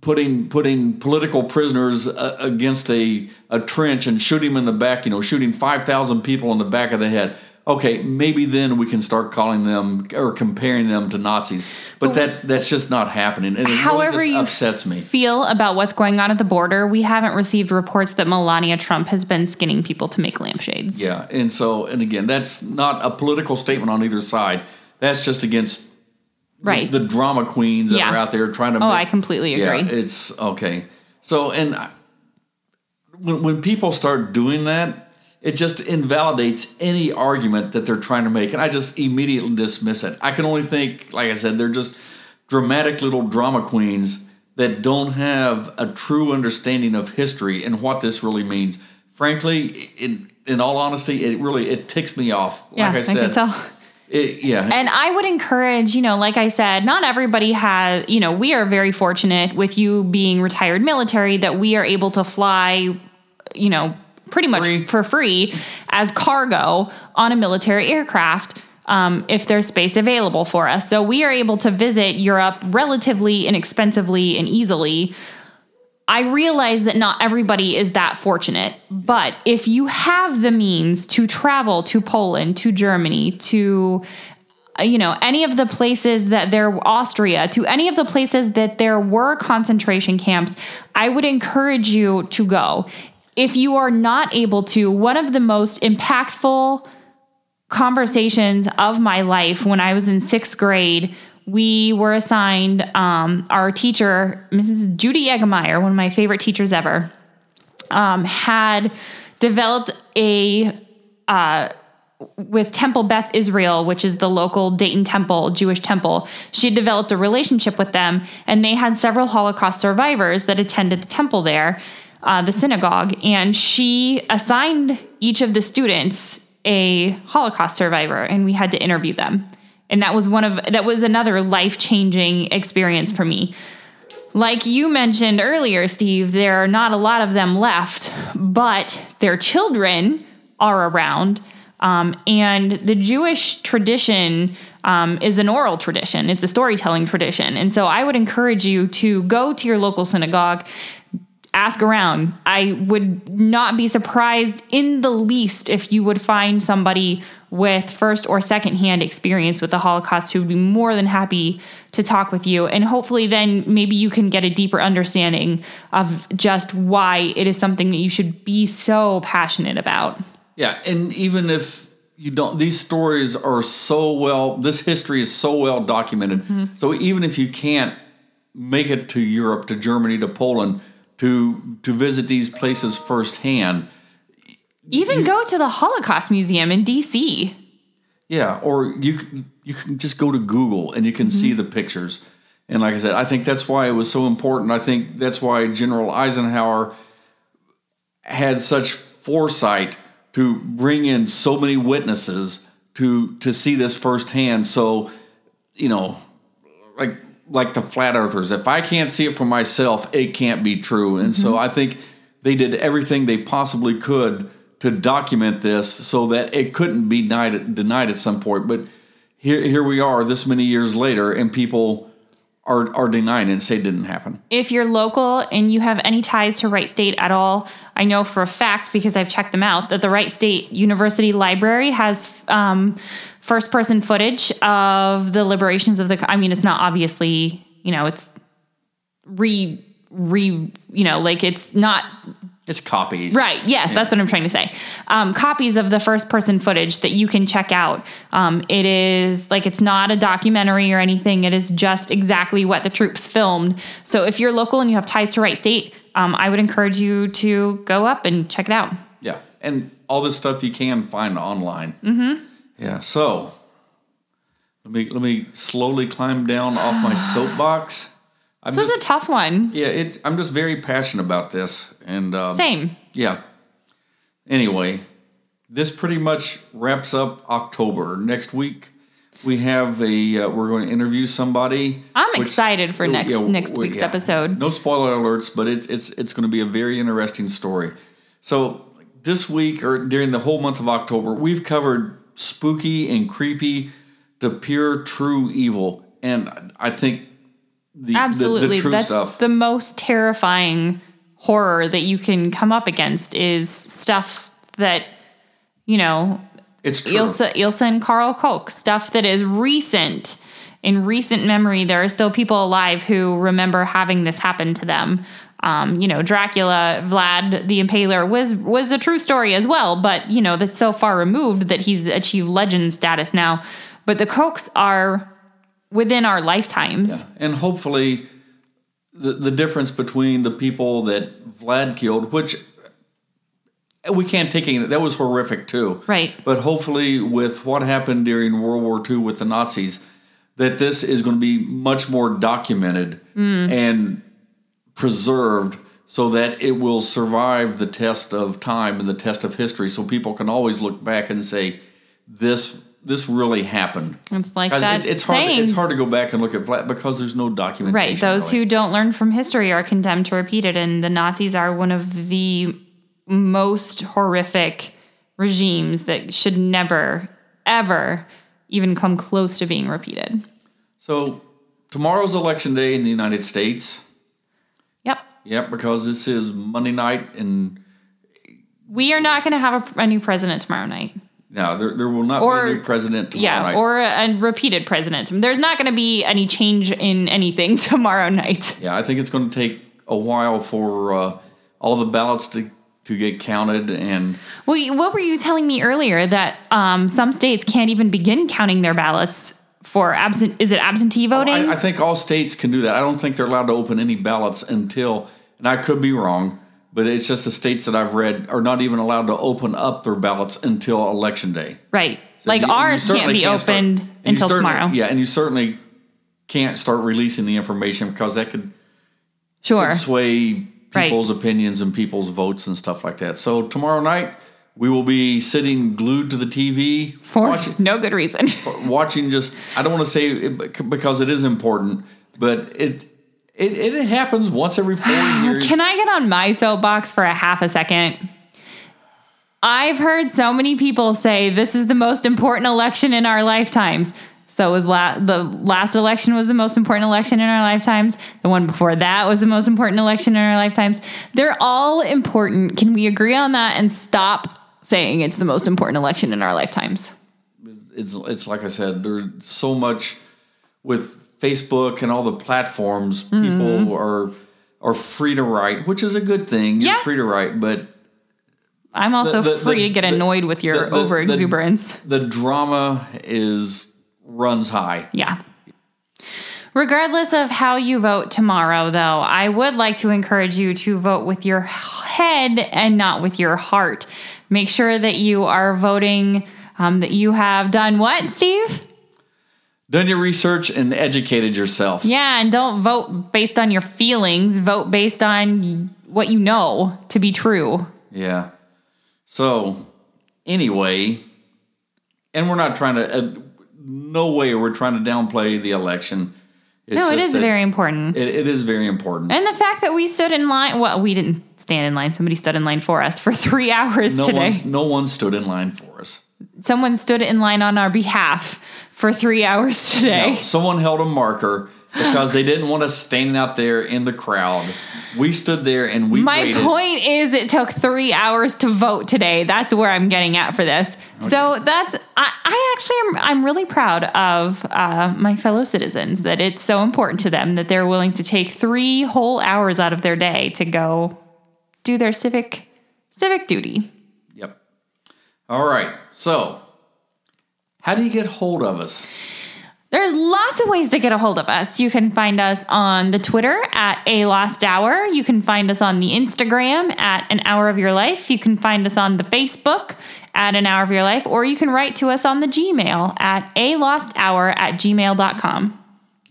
putting putting political prisoners uh, against a a trench and shooting them in the back, you know, shooting five thousand people in the back of the head. Okay, maybe then we can start calling them or comparing them to Nazis. But that that's just not happening, and it However, really you upsets me. feel about what's going on at the border, we haven't received reports that Melania Trump has been skinning people to make lampshades. Yeah, and so and again, that's not a political statement on either side. That's just against Right. the, the drama queens that Yeah. are out there trying to. Oh, make- I completely agree. Yeah, it's okay. So, and I- when when people start doing that, it just invalidates any argument that they're trying to make, and I just immediately dismiss it. I can only think, like I said, they're just dramatic little drama queens that don't have a true understanding of history and what this really means. Frankly, in in all honesty, it really it ticks me off. yeah, like I said, can tell. It, yeah, And I would encourage, you know, like I said, not everybody has, you know, we are very fortunate with you being retired military that we are able to fly, you know, pretty much Free. for free as cargo on a military aircraft. Um, if there's space available for us. So we are able to visit Europe relatively inexpensively and easily. I realize that not everybody is that fortunate, but if you have the means to travel to Poland, to Germany, to uh, you know, any of the places that there Austria, to any of the places that there were concentration camps, I would encourage you to go. If you are not able to, one of the most impactful conversations of my life when I was in sixth grade. We were assigned um, our teacher, Mrs. Judy Eggemeyer, one of my favorite teachers ever, um, had developed a uh, with Temple Beth Israel, which is the local Dayton Temple, Jewish temple. She developed a relationship with them, and they had several Holocaust survivors that attended the temple there, uh, the synagogue. And she assigned each of the students a Holocaust survivor, and we had to interview them. And that was one of that was another life changing experience for me. Like you mentioned earlier, Steve, there are not a lot of them left, but their children are around. Um, and the Jewish tradition um, is an oral tradition, it's a storytelling tradition. And so I would encourage you to go to your local synagogue, ask around. I would not be surprised in the least if you would find somebody with first or second hand experience with the Holocaust who would be more than happy to talk with you. And hopefully, then maybe you can get a deeper understanding of just why it is something that you should be so passionate about. Yeah, and even if you don't, these stories are so well, this history is so well documented. Mm-hmm. So even if you can't make it to Europe, to Germany, to Poland, to to visit these places firsthand, Even go to the Holocaust Museum in DC. yeah, or you you can just go to Google and you can mm-hmm. see the pictures. And like I said, I think that's why it was so important. I think that's why General Eisenhower had such foresight to bring in so many witnesses to to see this firsthand. So, you know, like like the flat earthers, if I can't see it for myself, it can't be true. And so mm-hmm. I think they did everything they possibly could to document this so that it couldn't be denied, denied at some point. But here here we are this many years later and people are are denying it and say it didn't happen. If you're local and you have any ties to Wright State at all, I know for a fact because I've checked them out that the Wright State University Library has um, first person footage of the liberations of the. I mean, it's not obviously, you know, it's re re, you know, like it's not It's copies. Right. Yes, that's what I'm trying to say. Um, copies of the first person footage that you can check out. Um, it is like it's not a documentary or anything. It is just exactly what the troops filmed. So if you're local and you have ties to Wright State, um, I would encourage you to go up and check it out. Yeah, and all this stuff you can find online. Mm-hmm. Yeah. So let me let me slowly climb down off my *sighs* soapbox. I'm This was a tough one. yeah, it, I'm just very passionate about this, and um, Same. yeah. Anyway, this pretty much wraps up October. Next week we have a uh, we're going to interview somebody. I'm which- excited for next yeah, next week's yeah. episode. No spoiler alerts, but it, it's it's going to be a very interesting story. So this week or during the whole month of October, we've covered spooky and creepy to pure true evil, and I think the Absolutely. the, the true That's stuff. the most terrifying horror that you can come up against is stuff that, you know, it's true. Ilsa, Ilsa and Karl Koch, stuff that is recent. In recent memory, there are still people alive who remember having this happen to them. Um, you know, Dracula, Vlad the Impaler was was a true story as well, but you know that's so far removed that he's achieved legend status now. But the Kochs are within our lifetimes. And hopefully, the, the difference between the people that Vlad killed, which we can't take any, that was horrific too. Right. But hopefully, with what happened during World War II with the Nazis, that this is going to be much more documented mm. and preserved so that it will survive the test of time and the test of history so people can always look back and say this this really happened It's like that it- it's hard saying. it's hard to go back and look at Vlad because there's no documentation Right. Those really. who don't learn from history are condemned to repeat it. And the Nazis are one of the most horrific regimes that should never, ever even come close to being repeated. so tomorrow's election day in the United States Yep. yep because this is Monday night and We are not going to have a, a new president tomorrow night. No, there, there will not Or- be a new president tomorrow Yeah, night. or a, a repeated president. There's not going to be any change in anything *laughs* tomorrow night. Yeah, I think it's going to take a while for uh, all the ballots to, to get counted. And Well, what were you telling me earlier that um, some states can't even begin counting their ballots for absent? Is it absentee voting? I, I think all states can do that. I don't think they're allowed to open any ballots until, and I could be wrong, but it's just the states that I've read are not even allowed to open up their ballots until election day. right. So like you- ours can't be start- opened you until tomorrow. Yeah, and you certainly can't start releasing the information because that could Sure. sway Right. people's opinions and people's votes and stuff like that. So tomorrow night we will be sitting glued to the TV For watching, *laughs* no good reason. *laughs* watching just I don't want to say it because it is important, but it it, it happens once every four *sighs* years. Can I get on my soapbox for a half a second? I've heard so many people say this is the most important election in our lifetimes. So it was la- the last election was the most important election in our lifetimes. The one before that was the most important election in our lifetimes. They're all important. Can we agree on that and stop saying it's the most important election in our lifetimes? it's it's like I said, there's so much with Facebook and all the platforms. Mm-hmm. People are are free to write, which is a good thing. You're Yeah. free to write, but I'm also The- the- free the- to get annoyed with your over exuberance. the drama is runs high. Yeah. Regardless of how you vote tomorrow, though, I would like to encourage you to vote with your head and not with your heart. Make sure that you are voting, um, that you have done what, Steve? Done your research and educated yourself. Yeah, and don't vote based on your feelings. Vote based on what you know to be true. Yeah. So, anyway, and we're not trying to, uh, no way we're trying to downplay the election. It's No, it is very important. It, it is very important. And the fact that we stood in line, well, we didn't stand in line. Somebody stood in line for us for *laughs* three hours No today. one, no one stood in line for us. Someone stood in line on our behalf for three hours today. No, someone held a marker because they didn't want us standing out there in the crowd. We stood there and we My waited. point is, it took three hours to vote today. That's where I'm getting at for this. So that's I, I actually am I'm really proud of uh, my fellow citizens that it's so important to them that they're willing to take three whole hours out of their day to go do their civic civic duty. Yep. All right. So, how do you get hold of us? There's lots of ways to get a hold of us. You can find us on the Twitter at A Lost Hour. You can find us on the Instagram at An Hour of Your Life. You can find us on the Facebook at An Hour of Your Life, or you can write to us on the Gmail at A Lost Hour at gmail.com.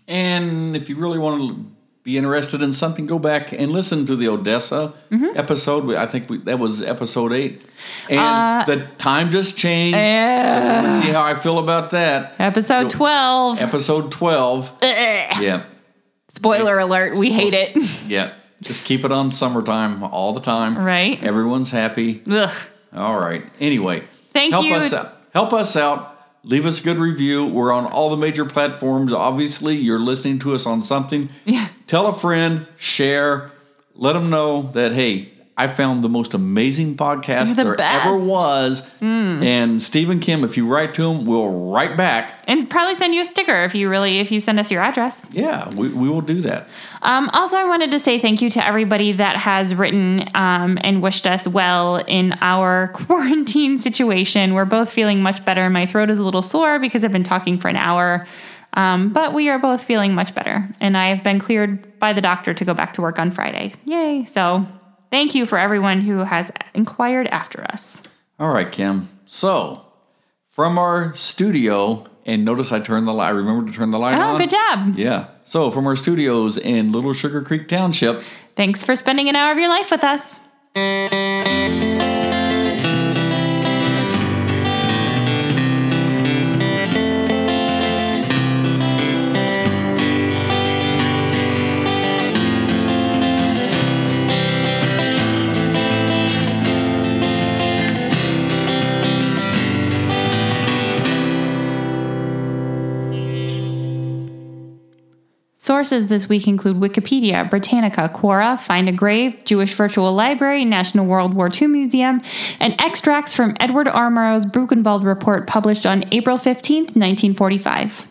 And if you really want to be interested in something, go back and listen to the Odessa Mm-hmm. episode. I think we, that was episode eight. And Uh, the time just changed. Yeah. Let's see how I feel about that. Episode You'll- 12. Episode 12. *laughs* Yeah. Spoiler alert, we hate it. *laughs* Yeah. Just keep it on summertime all the time. Right. Everyone's happy. Ugh. All right. Anyway, Thank help you. us out. Help us out. Leave us a good review. We're on all the major platforms. Obviously, you're listening to us on something. Yeah. Tell a friend, share, let them know that hey, I found the most amazing podcast the there best. ever was. And Steve and Kim, if you write to him, we'll write back. And probably send you a sticker if you really, if you send us your address. Yeah, we, we will do that. Um, also, I wanted to say thank you to everybody that has written um, and wished us well in our *laughs* quarantine situation. We're both feeling much better. My throat is a little sore because I've been talking for an hour. Um, but we are both feeling much better, and I have been cleared by the doctor to go back to work on Friday. Yay! So thank you for everyone who has inquired after us. All right, Kim. So from our studio, and notice I turned the light. I remember to turn the light Oh, on. Oh, good job. Yeah. So from our studios in Little Sugar Creek Township, Thanks for spending an hour of your life with us. Sources this week include Wikipedia, Britannica, Quora, Find a Grave, Jewish Virtual Library, National World War II Museum, and extracts from Edward R. Murrow's Buchenwald report published on April 15, 1945.